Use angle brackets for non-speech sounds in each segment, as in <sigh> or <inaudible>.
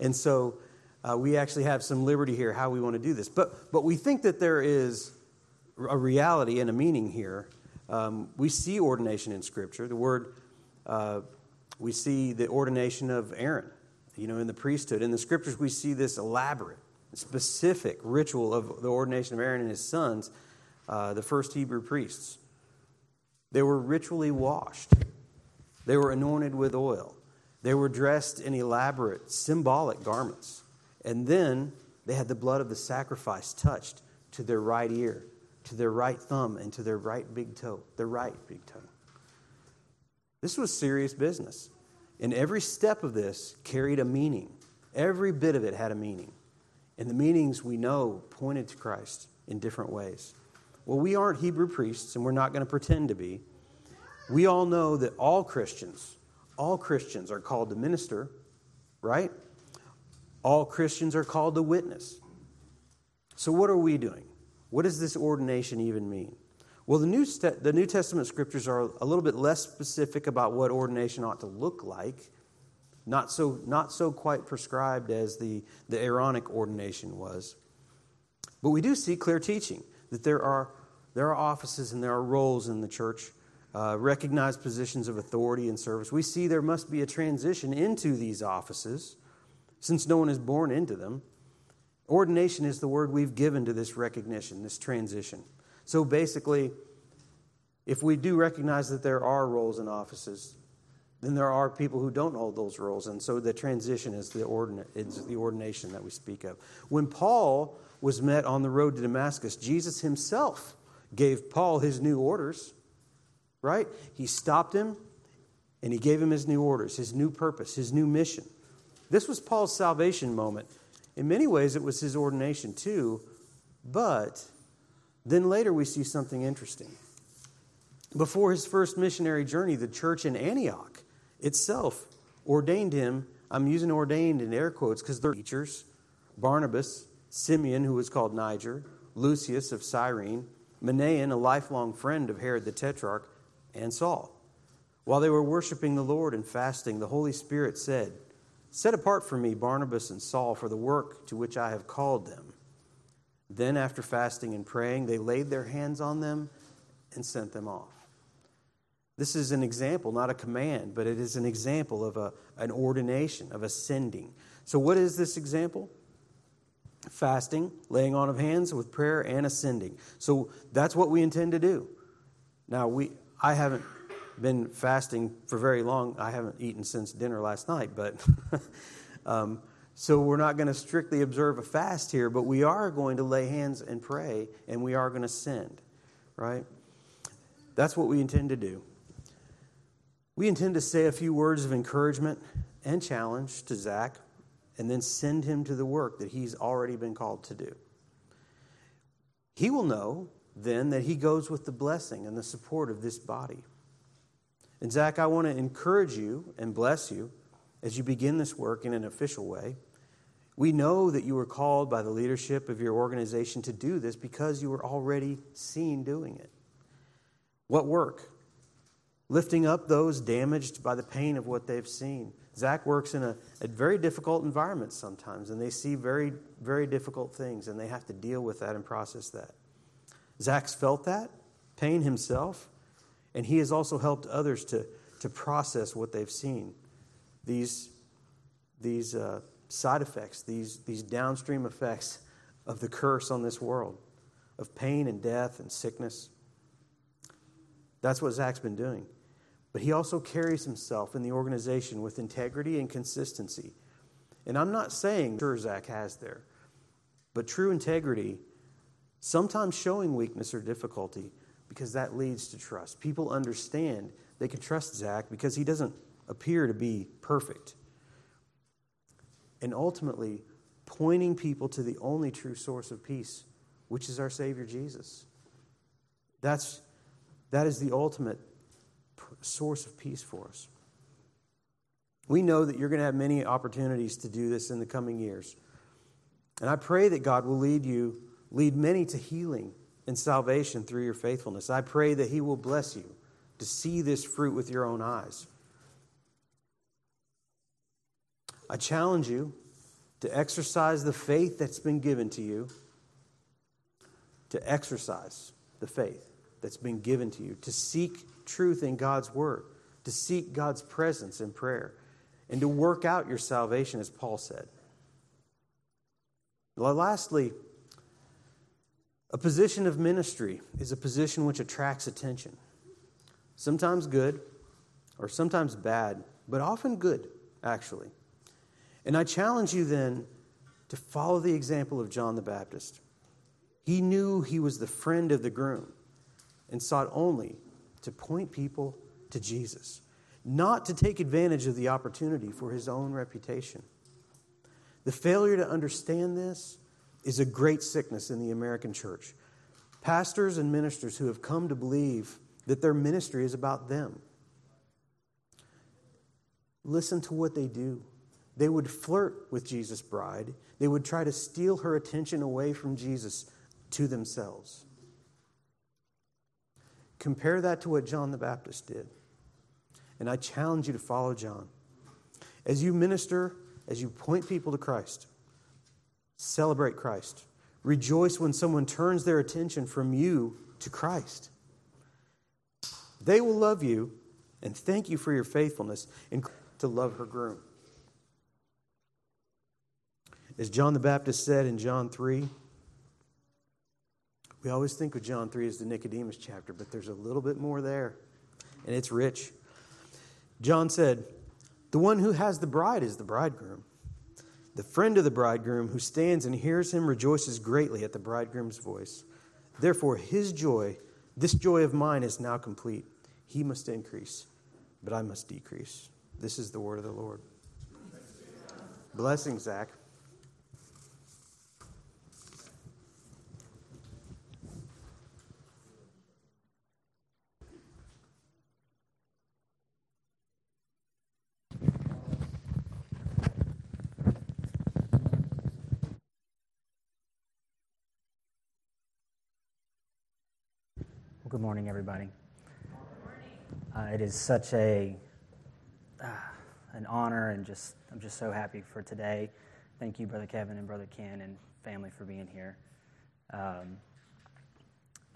And so uh, we actually have some liberty here how we want to do this. But, but we think that there is a reality and a meaning here. Um, we see ordination in Scripture. The word, uh, we see the ordination of Aaron, you know, in the priesthood. In the Scriptures, we see this elaborate, specific ritual of the ordination of Aaron and his sons, uh, the first Hebrew priests. They were ritually washed, they were anointed with oil, they were dressed in elaborate, symbolic garments. And then they had the blood of the sacrifice touched to their right ear, to their right thumb, and to their right big toe, their right big toe. This was serious business. And every step of this carried a meaning. Every bit of it had a meaning. And the meanings we know pointed to Christ in different ways. Well, we aren't Hebrew priests, and we're not going to pretend to be. We all know that all Christians, all Christians are called to minister, right? All Christians are called to witness. So, what are we doing? What does this ordination even mean? Well, the New, the New Testament scriptures are a little bit less specific about what ordination ought to look like, not so, not so quite prescribed as the, the Aaronic ordination was. But we do see clear teaching that there are, there are offices and there are roles in the church, uh, recognized positions of authority and service. We see there must be a transition into these offices since no one is born into them. Ordination is the word we've given to this recognition, this transition. So basically, if we do recognize that there are roles and offices, then there are people who don't hold those roles. And so the transition is the, ordina- is the ordination that we speak of. When Paul was met on the road to Damascus, Jesus himself gave Paul his new orders, right? He stopped him and he gave him his new orders, his new purpose, his new mission. This was Paul's salvation moment. In many ways, it was his ordination too, but then later we see something interesting. Before his first missionary journey, the church in Antioch itself ordained him. I'm using ordained in air quotes because they're teachers Barnabas, Simeon, who was called Niger, Lucius of Cyrene, Manaen, a lifelong friend of Herod the Tetrarch, and Saul. While they were worshiping the Lord and fasting, the Holy Spirit said, Set apart for me Barnabas and Saul for the work to which I have called them. Then, after fasting and praying, they laid their hands on them and sent them off. This is an example, not a command, but it is an example of a, an ordination, of a sending. So, what is this example? Fasting, laying on of hands with prayer, and ascending. So, that's what we intend to do. Now, we, I haven't been fasting for very long. I haven't eaten since dinner last night, but <laughs> um, so we're not going to strictly observe a fast here, but we are going to lay hands and pray, and we are going to send, right? That's what we intend to do. We intend to say a few words of encouragement and challenge to Zach, and then send him to the work that he's already been called to do. He will know then that he goes with the blessing and the support of this body. And Zach, I want to encourage you and bless you as you begin this work in an official way. We know that you were called by the leadership of your organization to do this because you were already seen doing it. What work? Lifting up those damaged by the pain of what they've seen. Zach works in a, a very difficult environment sometimes, and they see very, very difficult things, and they have to deal with that and process that. Zach's felt that pain himself. And he has also helped others to, to process what they've seen. These, these uh, side effects, these, these downstream effects of the curse on this world, of pain and death and sickness. That's what Zach's been doing. But he also carries himself in the organization with integrity and consistency. And I'm not saying sure Zach has there, but true integrity, sometimes showing weakness or difficulty, because that leads to trust. People understand they can trust Zach because he doesn't appear to be perfect. And ultimately, pointing people to the only true source of peace, which is our Savior Jesus. That's, that is the ultimate source of peace for us. We know that you're going to have many opportunities to do this in the coming years. And I pray that God will lead you, lead many to healing and salvation through your faithfulness. I pray that He will bless you to see this fruit with your own eyes. I challenge you to exercise the faith that's been given to you, to exercise the faith that's been given to you, to seek truth in God's Word, to seek God's presence in prayer, and to work out your salvation, as Paul said. Well, lastly, a position of ministry is a position which attracts attention. Sometimes good, or sometimes bad, but often good, actually. And I challenge you then to follow the example of John the Baptist. He knew he was the friend of the groom and sought only to point people to Jesus, not to take advantage of the opportunity for his own reputation. The failure to understand this is a great sickness in the American church. Pastors and ministers who have come to believe that their ministry is about them. Listen to what they do. They would flirt with Jesus' bride, they would try to steal her attention away from Jesus to themselves. Compare that to what John the Baptist did. And I challenge you to follow John. As you minister, as you point people to Christ, celebrate Christ. Rejoice when someone turns their attention from you to Christ. They will love you and thank you for your faithfulness and to love her groom. As John the Baptist said in John 3, we always think of John 3 as the Nicodemus chapter, but there's a little bit more there, and it's rich. John said, The one who has the bride is the bridegroom. The friend of the bridegroom who stands and hears him rejoices greatly at the bridegroom's voice. Therefore, his joy, this joy of mine, is now complete. He must increase, but I must decrease. This is the word of the Lord. Blessing, Zach. Good morning, everybody. Uh, it is such a uh, an honor, and just I'm just so happy for today. Thank you, Brother Kevin and Brother Ken and family for being here. Um,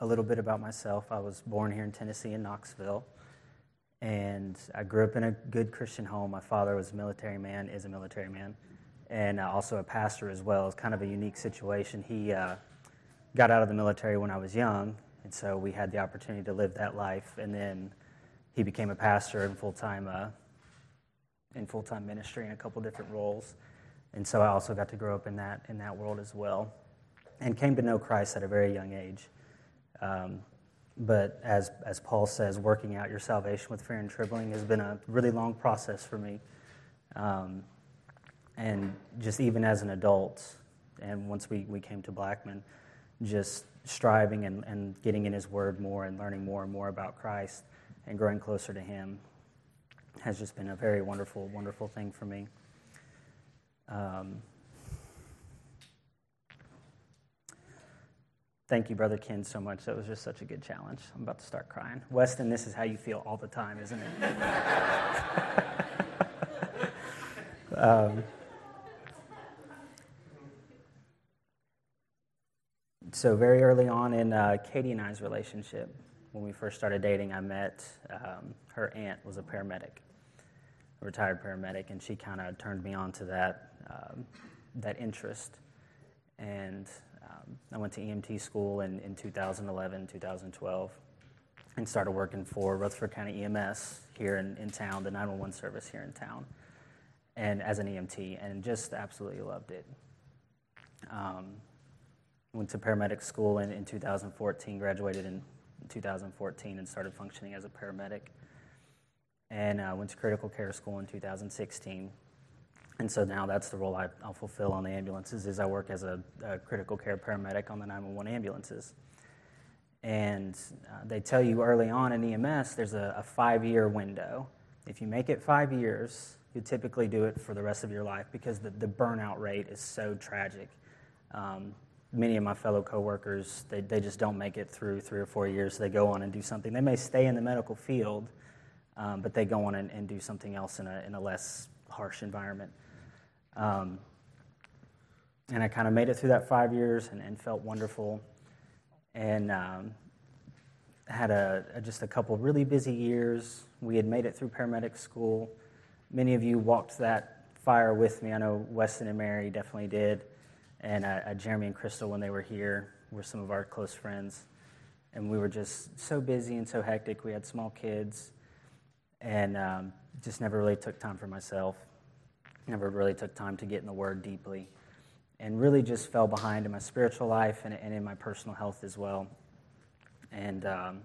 a little bit about myself: I was born here in Tennessee in Knoxville, and I grew up in a good Christian home. My father was a military man, is a military man, and uh, also a pastor as well. It's kind of a unique situation. He uh, got out of the military when I was young and so we had the opportunity to live that life. And then he became a pastor in full time uh, in full time ministry in a couple different roles. And so I also got to grow up in that in that world as well, and came to know Christ at a very young age. Um, but as as Paul says, working out your salvation with fear and trembling has been a really long process for me. Um, and just even as an adult, and once we, we came to Blackman, just striving and, and getting in His Word more and learning more and more about Christ and growing closer to Him has just been a very wonderful, wonderful thing for me. Um, thank you, Brother Ken, so much. That was just such a good challenge. I'm about to start crying. Weston, this is how you feel all the time, isn't it? <laughs> um, so very early on in uh, Katie and I's relationship, when we first started dating, I met um, her aunt was a paramedic, a retired paramedic, and she kind of turned me on to that um, that interest. And um, I went to EMT school in, in 2011, 2012, and started working for Rutherford County EMS here in, in town, the 911 service here in town, and as an EMT, and just absolutely loved it. Went to paramedic school in, in 2014, graduated in 2014, and started functioning as a paramedic. And uh, went to critical care school in 2016. And so now that's the role I, will fulfill on the ambulances is I work as a, a, critical care paramedic on the 911 ambulances. And uh, they tell you early on in EMS there's a, a five-year window. If you make it five years, you typically do it for the rest of your life because the, the burnout rate is so tragic. Um, many of my fellow coworkers, they, they just don't make it through three or four years. They go on and do something. They may stay in the medical field, um, but they go on and, and, do something else in a, in a less harsh environment. Um, and I kind of made it through that five years and, and felt wonderful. And um, had a, a, just a couple really busy years. We had made it through paramedic school. Many of you walked that fire with me. I know Weston and Mary definitely did, and uh, uh, Jeremy and Crystal when they were here were some of our close friends. And we were just so busy and so hectic. We had small kids, and um, just never really took time for myself. Never really took time to get in the Word deeply, and really just fell behind in my spiritual life and, and in my personal health as well. And um,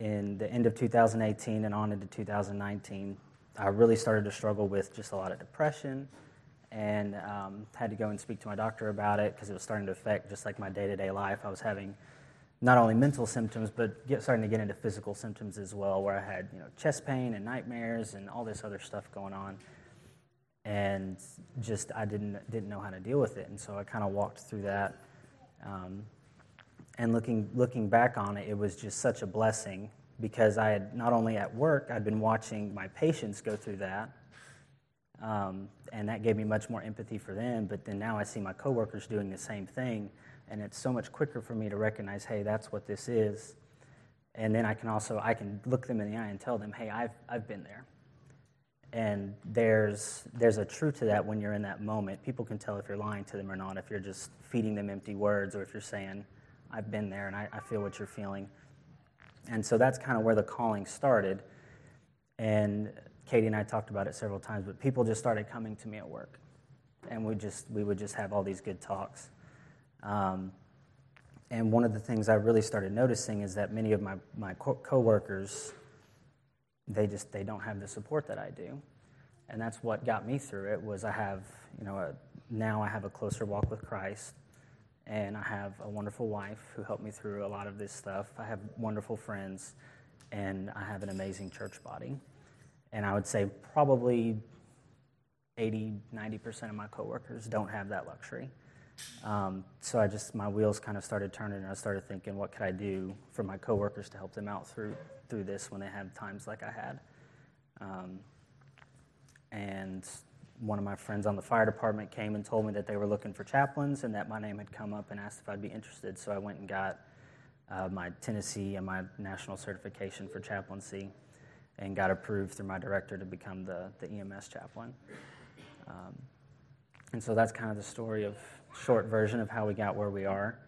in the end of 2018 and on into 2019, I really started to struggle with just a lot of depression and um, had to go and speak to my doctor about it because it was starting to affect just like my day to day life. I was having not only mental symptoms, but get, starting to get into physical symptoms as well, where I had you know chest pain and nightmares and all this other stuff going on, and just I didn't didn't know how to deal with it, and so I kind of walked through that. Um, and looking looking back on it, it was just such a blessing because I had not only at work I'd been watching my patients go through that, um, and that gave me much more empathy for them. But then now I see my coworkers doing the same thing, and it's so much quicker for me to recognize, hey, that's what this is. And then I can also I can look them in the eye and tell them, hey, I've I've been there. And there's there's a truth to that when you're in that moment. People can tell if you're lying to them or not, if you're just feeding them empty words, or if you're saying, I've been there and I, I feel what you're feeling. And so that's kind of where the calling started. And Katie and I talked about it several times, but people just started coming to me at work. And we just we would just have all these good talks. Um, and one of the things I really started noticing is that many of my, my co- coworkers, they just they don't have the support that I do. And that's what got me through it was I have, you know, a, now I have a closer walk with Christ and I have a wonderful wife who helped me through a lot of this stuff. I have wonderful friends, and I have an amazing church body. And I would say probably 80, 90% of my coworkers don't have that luxury. Um, so I just, my wheels kind of started turning, and I started thinking, what could I do for my coworkers to help them out through, through this when they have times like I had? Um, and one of my friends on the fire department came and told me that they were looking for chaplains and that my name had come up and asked if I'd be interested. So I went and got uh, my Tennessee and my national certification for chaplaincy and got approved through my director to become the, the EMS chaplain. Um, and so that's kind of the story of short version of how we got where we are.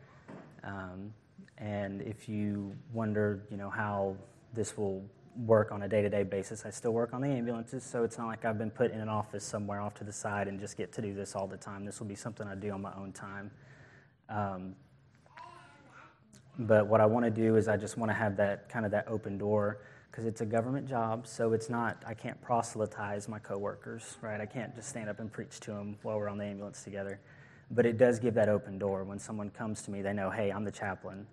Um, and if you wonder, you know, how this will work on a day to day basis. I still work on the ambulances, so it's not like I've been put in an office somewhere off to the side and just get to do this all the time. This will be something I do on my own time. Um, but what I want to do is I just want to have that kind of that open door because it's a government job, so it's not, I can't proselytize my coworkers, right? I can't just stand up and preach to them while we're on the ambulance together. But it does give that open door. When someone comes to me, they know, hey, I'm the chaplain.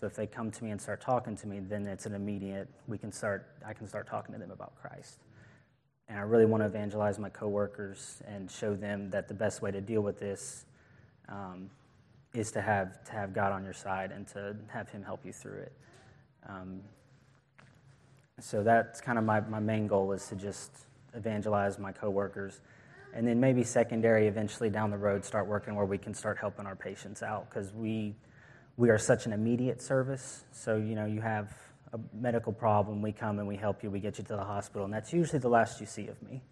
So if they come to me and start talking to me, then it's an immediate, we can start, I can start talking to them about Christ. And I really want to evangelize my coworkers and show them that the best way to deal with this um, is to have, to have God on your side and to have Him help you through it. Um, so that's kind of my, my main goal is to just evangelize my coworkers and then maybe secondary eventually down the road start working where we can start helping our patients out because we we are such an immediate service. So, you know, you have a medical problem, we come and we help you, we get you to the hospital, and that's usually the last you see of me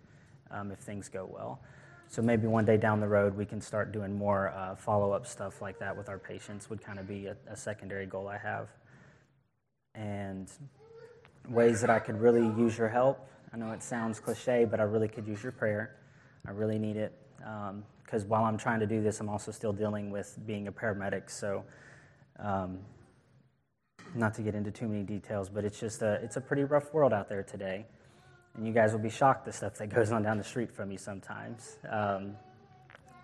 um, if things go well. So maybe one day down the road we can start doing more uh, follow up stuff like that with our patients, would kind of be a, a secondary goal I have. And ways that I could really use your help. I know it sounds cliche, but I really could use your prayer. I really need it. Because um, while I'm trying to do this, I'm also still dealing with being a paramedic. So um, not to get into too many details, but it's just a, it's a pretty rough world out there today. And you guys will be shocked the stuff that goes on down the street from you sometimes. Um,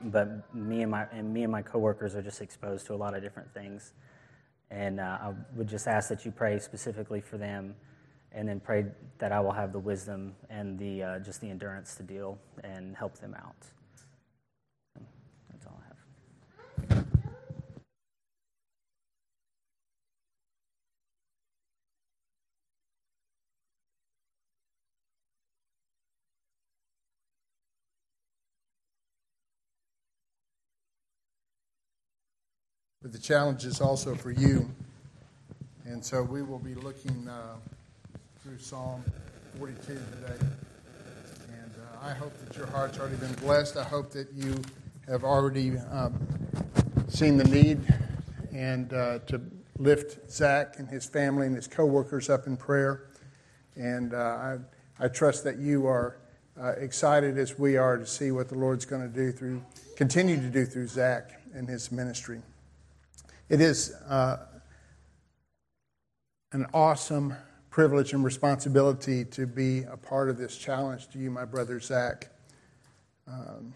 but me and my and me and my coworkers are just exposed to a lot of different things, and uh, I would just ask that you pray specifically for them, and then pray that I will have the wisdom and the uh, just the endurance to deal and help them out. That's all I have. But the challenge is also for you. And so we will be looking uh, through Psalm 42 today. And uh, I hope that your heart's already been blessed. I hope that you have already um, seen the need and uh, to lift Zach and his family and his coworkers up in prayer. And uh, I, I trust that you are uh, excited as we are to see what the Lord's going to do through, continue to do through Zach and his ministry. It is uh, an awesome privilege and responsibility to be a part of this challenge to you, my brother Zach. Um,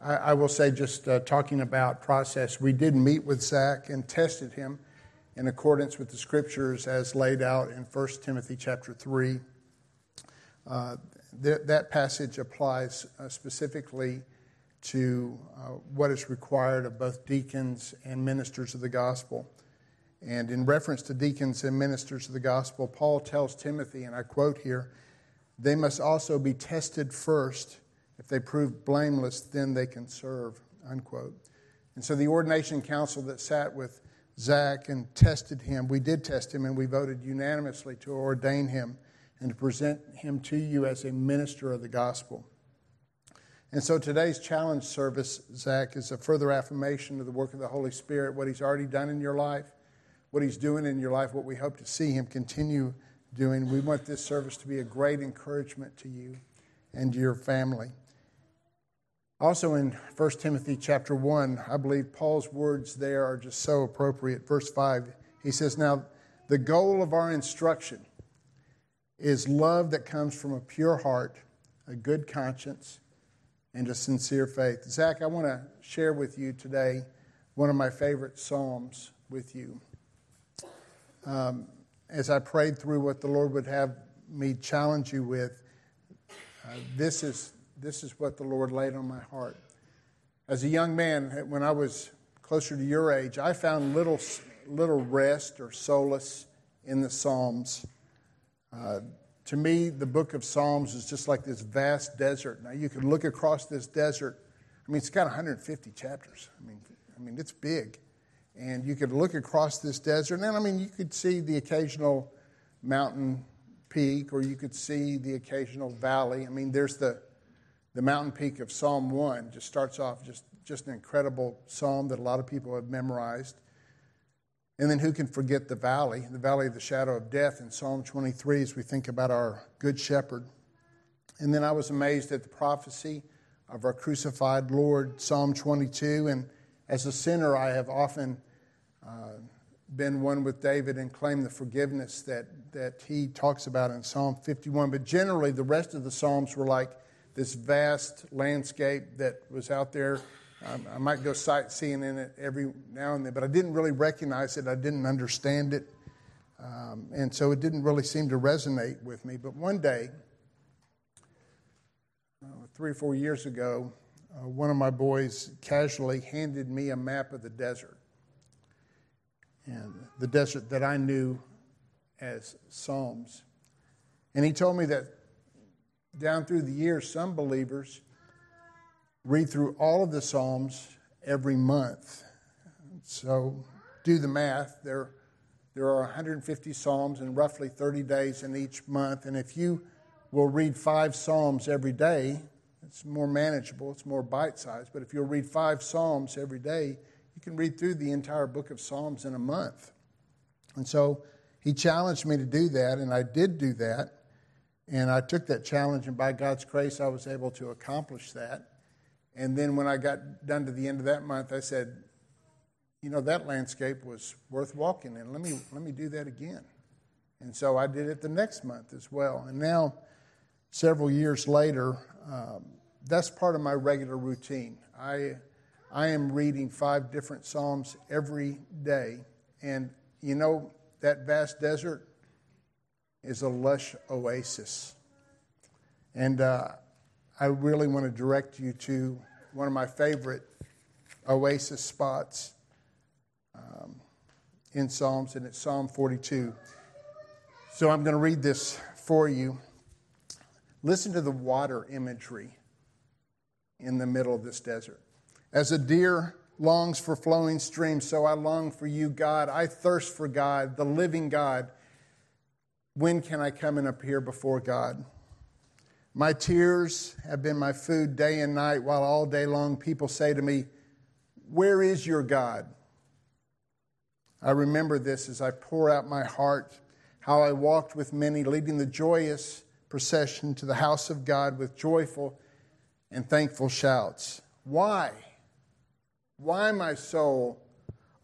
I, I, will say, just uh, talking about process, we did meet with Zach and tested him in accordance with the scriptures as laid out in 1 Timothy chapter 3. Uh, th- that passage applies uh, specifically to uh, what is required of both deacons and ministers of the gospel. And in reference to deacons and ministers of the gospel, Paul tells Timothy, and I quote here, they must also be tested first. If they prove blameless, then they can serve, unquote. And so the ordination council that sat with Zach and tested him, we did test him, and we voted unanimously to ordain him and to present him to you as a minister of the gospel. And so today's challenge service, Zach, is a further affirmation of the work of the Holy Spirit, what He's already done in your life, what He's doing in your life, what we hope to see Him continue doing. We want this service to be a great encouragement to you and to your family. Also in 1 Timothy chapter 1, I believe Paul's words there are just so appropriate. Verse 5, he says, Now the goal of our instruction is love that comes from a pure heart, a good conscience, and a sincere faith. Zach, I want to share with you today one of my favorite Psalms with you. Um, as I prayed through what the Lord would have me challenge you with, uh, this, is, this is what the Lord laid on my heart. As a young man, when I was closer to your age, I found little, little rest or solace in the Psalms. Uh, to me, the book of Psalms is just like this vast desert. Now, you can look across this desert. I mean, it's got 150 chapters. I mean, I mean, it's big. And you could look across this desert, and I mean, you could see the occasional mountain peak, or you could see the occasional valley. I mean, there's the, the mountain peak of Psalm 1, just starts off just, just an incredible psalm that a lot of people have memorized. And then who can forget the valley, the valley of the shadow of death in Psalm 23 as we think about our good shepherd. And then I was amazed at the prophecy of our crucified Lord, Psalm 22. And as a sinner, I have often uh, been one with David and claimed the forgiveness that, that he talks about in Psalm 51. But generally, the rest of the Psalms were like this vast landscape that was out there um, I might go sightseeing in it every now and then, but I didn't really recognize it. I didn't understand it. Um, and so it didn't really seem to resonate with me. But one day, uh, three or four years ago, uh, one of my boys casually handed me a map of the desert. And the desert that I knew as Psalms. And he told me that down through the years, some believers read through all of the Psalms every month. So do the math. There, there are 150 Psalms in roughly 30 days in each month. And if you will read five Psalms every day, it's more manageable, it's more bite sized. But if you'll read five Psalms every day, you can read through the entire book of Psalms in a month. And so he challenged me to do that, and I did do that. And I took that challenge, and by God's grace, I was able to accomplish that. And then when I got done to the end of that month, I said, you know, that landscape was worth walking in. Let me, let me do that again. And so I did it the next month as well. And now, several years later, um, that's part of my regular routine. I, I am reading five different Psalms every day. And you know, that vast desert is a lush oasis. And uh, I really want to direct you to one of my favorite oasis spots um, in Psalms, and it's Psalm 42. So I'm going to read this for you. Listen to the water imagery in the middle of this desert. As a deer longs for flowing streams, so I long for you, God. I thirst for God, the living God. When can I come and appear before God? My tears have been my food day and night, while all day long people say to me, Where is your God? I remember this as I pour out my heart, how I walked with many, leading the joyous procession to the house of God with joyful and thankful shouts. Why? Why, my soul,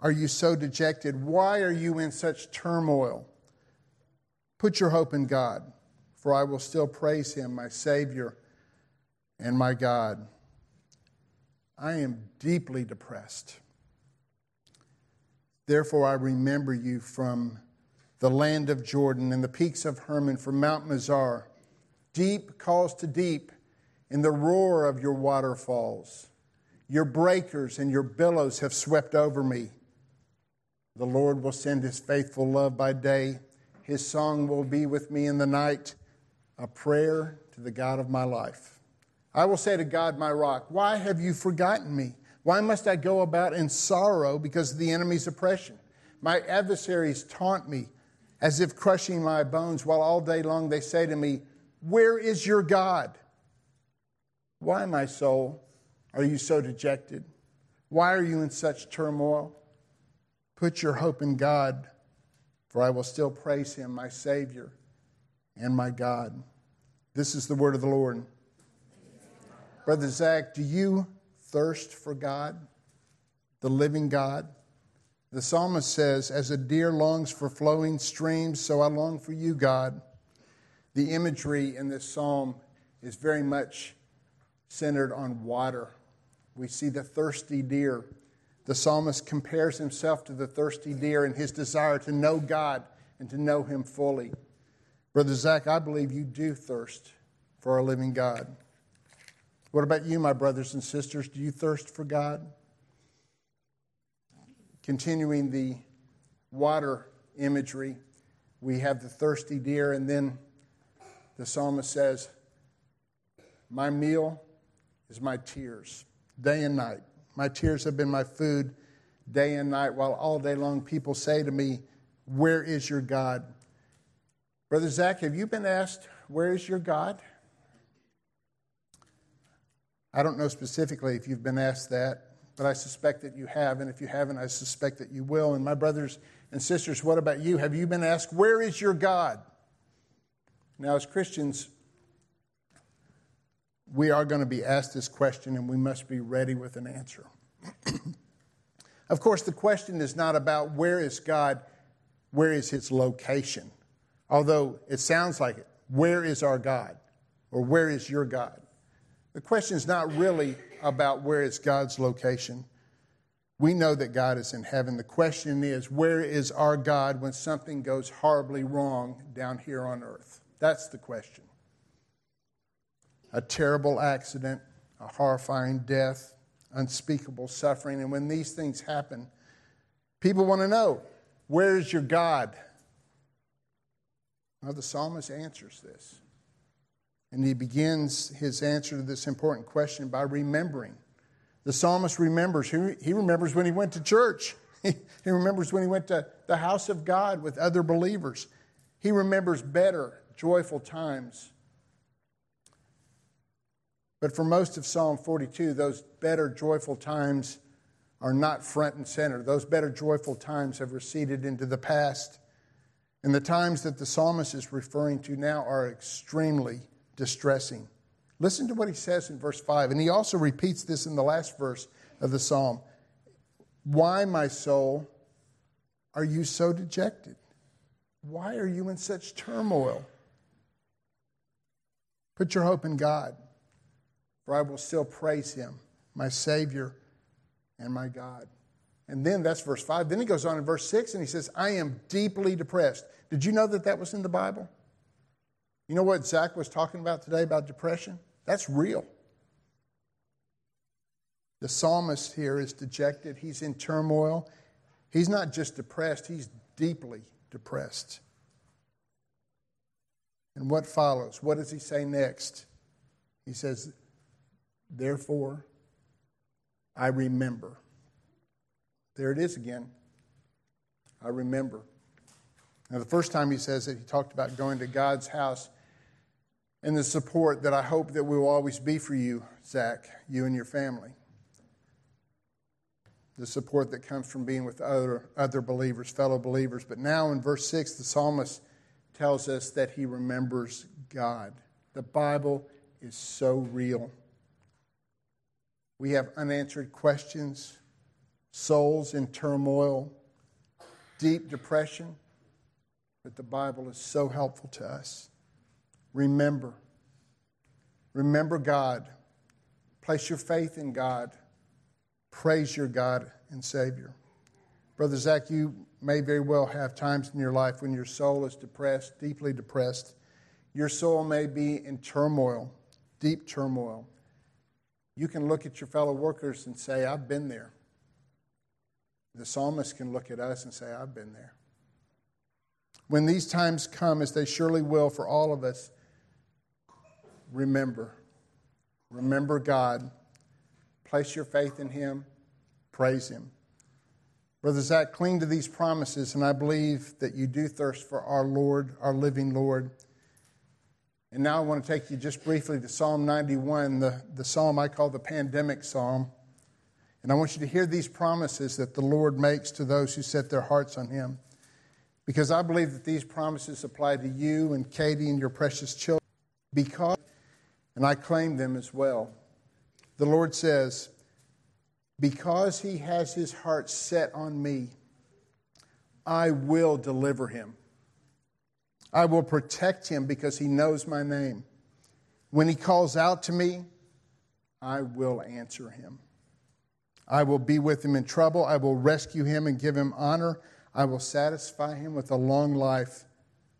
are you so dejected? Why are you in such turmoil? Put your hope in God, for I will still praise him, my Savior and my God. I am deeply depressed. Therefore, I remember you from the land of Jordan and the peaks of Hermon, from Mount Mizar. Deep calls to deep in the roar of your waterfalls. Your breakers and your billows have swept over me. The Lord will send his faithful love by day. His song will be with me in the night, a prayer to the God of my life. I will say to God, my rock, Why have you forgotten me? Why must I go about in sorrow because of the enemy's oppression? My adversaries taunt me as if crushing my bones, while all day long they say to me, Where is your God? Why, my soul, are you so dejected? Why are you in such turmoil? Put your hope in God, for I will still praise him, my Savior and my God. This is the word of the Lord. Brother Zach, do you thirst for God, the living God? The psalmist says, As a deer longs for flowing streams, so I long for you, God. The imagery in this psalm is very much centered on water. We see the thirsty deer. The psalmist compares himself to the thirsty deer in his desire to know God and to know Him fully. Brother Zach, I believe you do thirst for our living God. What about you, my brothers and sisters? Do you thirst for God? Continuing the water imagery, we have the thirsty deer, and then the psalmist says, My meal is my tears, day and night. My tears have been my food day and night, while all day long people say to me, Where is your God? Brother Zach, have you been asked, Where is your God? I don't know specifically if you've been asked that, but I suspect that you have. And if you haven't, I suspect that you will. And my brothers and sisters, what about you? Have you been asked, Where is your God? Now, as Christians, we are going to be asked this question and we must be ready with an answer. <clears throat> of course, the question is not about where is God, where is his location? Although it sounds like it. Where is our God? Or where is your God? The question is not really about where is God's location. We know that God is in heaven. The question is, where is our God when something goes horribly wrong down here on earth? That's the question. A terrible accident, a horrifying death, unspeakable suffering. And when these things happen, people want to know, where is your God? Well, the psalmist answers this. And he begins his answer to this important question by remembering. The psalmist remembers. He remembers when he went to church. <laughs> He remembers when he went to the house of God with other believers. He remembers better, joyful times. But for most of Psalm 42, those better, joyful times are not front and center. Those better, joyful times have receded into the past. And the times that the psalmist is referring to now are extremely distressing. Listen to what he says in verse 5. And he also repeats this in the last verse of the psalm. Why, my soul, are you so dejected? Why are you in such turmoil? Put your hope in God, for I will still praise him, my Savior and my God. And then that's verse 5. Then he goes on in verse 6 and he says, I am deeply depressed. Did you know that that was in the Bible? You know what Zach was talking about today about depression? That's real. The psalmist here is dejected, he's in turmoil. He's not just depressed, he's deeply depressed. And what follows? What does he say next? He says, Therefore, I remember. There it is again. I remember. Now, the first time he says it, he talked about going to God's house and the support that I hope that we will always be for you, Zach, you and your family. The support that comes from being with other, other believers, fellow believers. But now in verse 6, the psalmist tells us that he remembers God. The Bible is so real. We have unanswered questions, souls in turmoil, deep depression, but the Bible is so helpful to us. Remember. Remember God. Place your faith in God. Praise your God and Savior. Brother Zach, you may very well have times in your life when your soul is depressed, deeply depressed. Your soul may be in turmoil, deep turmoil. You can look at your fellow workers and say, I've been there. The psalmist can look at us and say, I've been there. When these times come, as they surely will for all of us, remember. Remember God. Place your faith in Him. Praise Him. Brother Zach, cling to these promises, and I believe that you do thirst for our Lord, our living Lord. And now I want to take you just briefly to Psalm 91, the, the psalm I call the pandemic psalm. And I want you to hear these promises that the Lord makes to those who set their hearts on Him. Because I believe that these promises apply to you and Katie and your precious children. Because, and I claim them as well. The Lord says, because he has his heart set on me, I will deliver him. I will protect him because he knows my name. When he calls out to me, I will answer him. I will be with him in trouble. I will rescue him and give him honor. I will satisfy him with a long life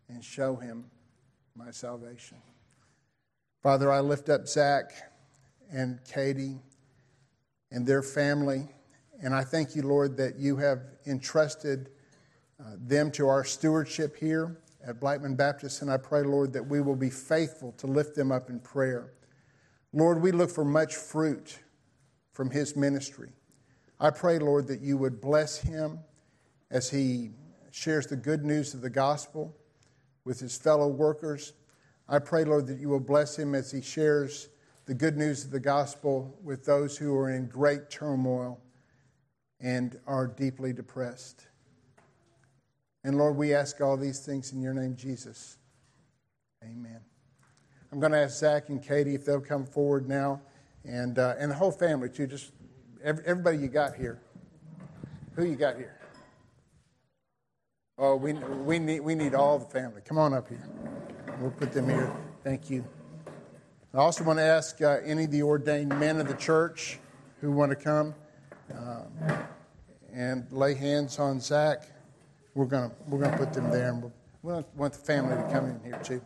and show him my salvation. Father, I lift up Zach and Katie and their family. And I thank you, Lord, that you have entrusted uh, them to our stewardship here at Blackman Baptist. And I pray, Lord, that we will be faithful to lift them up in prayer. Lord, we look for much fruit from his ministry. I pray, Lord, that you would bless him as he shares the good news of the gospel with his fellow workers. I pray, Lord, that you will bless him as he shares the good news of the gospel with those who are in great turmoil and are deeply depressed. And Lord, we ask all these things in your name, Jesus. Amen. I'm going to ask Zach and Katie if they'll come forward now, and, uh, and the whole family, too. Just everybody you got here. Who you got here? Oh, we, we, need, we need all the family. Come on up here. We'll put them here. Thank you. I also want to ask uh, any of the ordained men of the church who want to come um, and lay hands on Zach. We're going to we're to put them there, and we want the family to come in here too.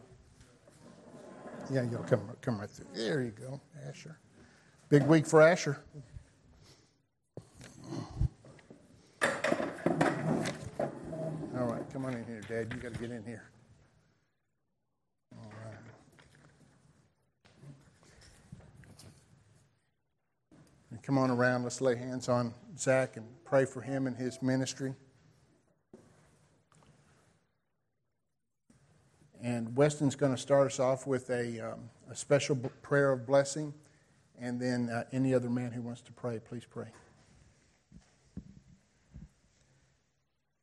Yeah, you'll come come right through. There you go, Asher. Big week for Asher. All right, come on in here, Dad. You got to get in here. All right. And come on around. Let's lay hands on Zach and pray for him and his ministry. And Weston's going to start us off with a, um, a special prayer of blessing. And then uh, any other man who wants to pray, please pray.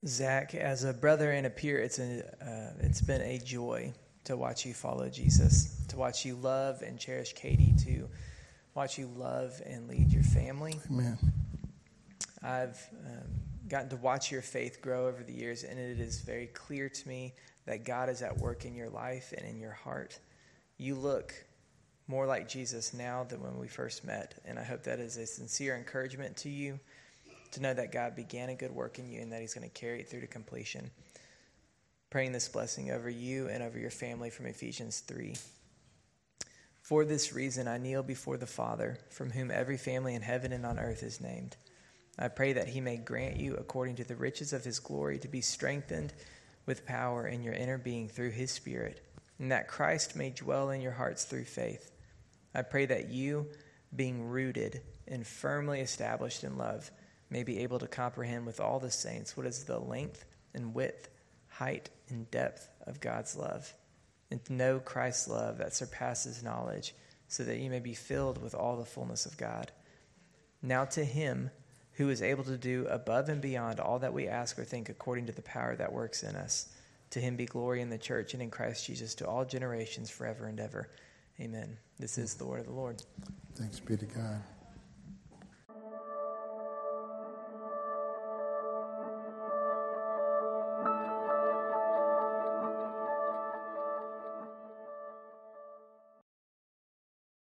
Zach, as a brother and a peer, it's, a, uh, it's been a joy to watch you follow Jesus, to watch you love and cherish Katie, to watch you love and lead your family. Amen. I've um, gotten to watch your faith grow over the years, and it is very clear to me that God is at work in your life and in your heart. You look more like Jesus now than when we first met, and I hope that is a sincere encouragement to you to know that God began a good work in you and that He's going to carry it through to completion. Praying this blessing over you and over your family from Ephesians 3. For this reason, I kneel before the Father, from whom every family in heaven and on earth is named. I pray that he may grant you, according to the riches of his glory, to be strengthened with power in your inner being through his Spirit, and that Christ may dwell in your hearts through faith. I pray that you, being rooted and firmly established in love, may be able to comprehend with all the saints what is the length and width, height and depth of God's love, and to know Christ's love that surpasses knowledge, so that you may be filled with all the fullness of God. Now to him who is able to do above and beyond all that we ask or think according to the power that works in us. To him be glory in the church and in Christ Jesus to all generations forever and ever. Amen. This is the word of the Lord. Thanks be to God.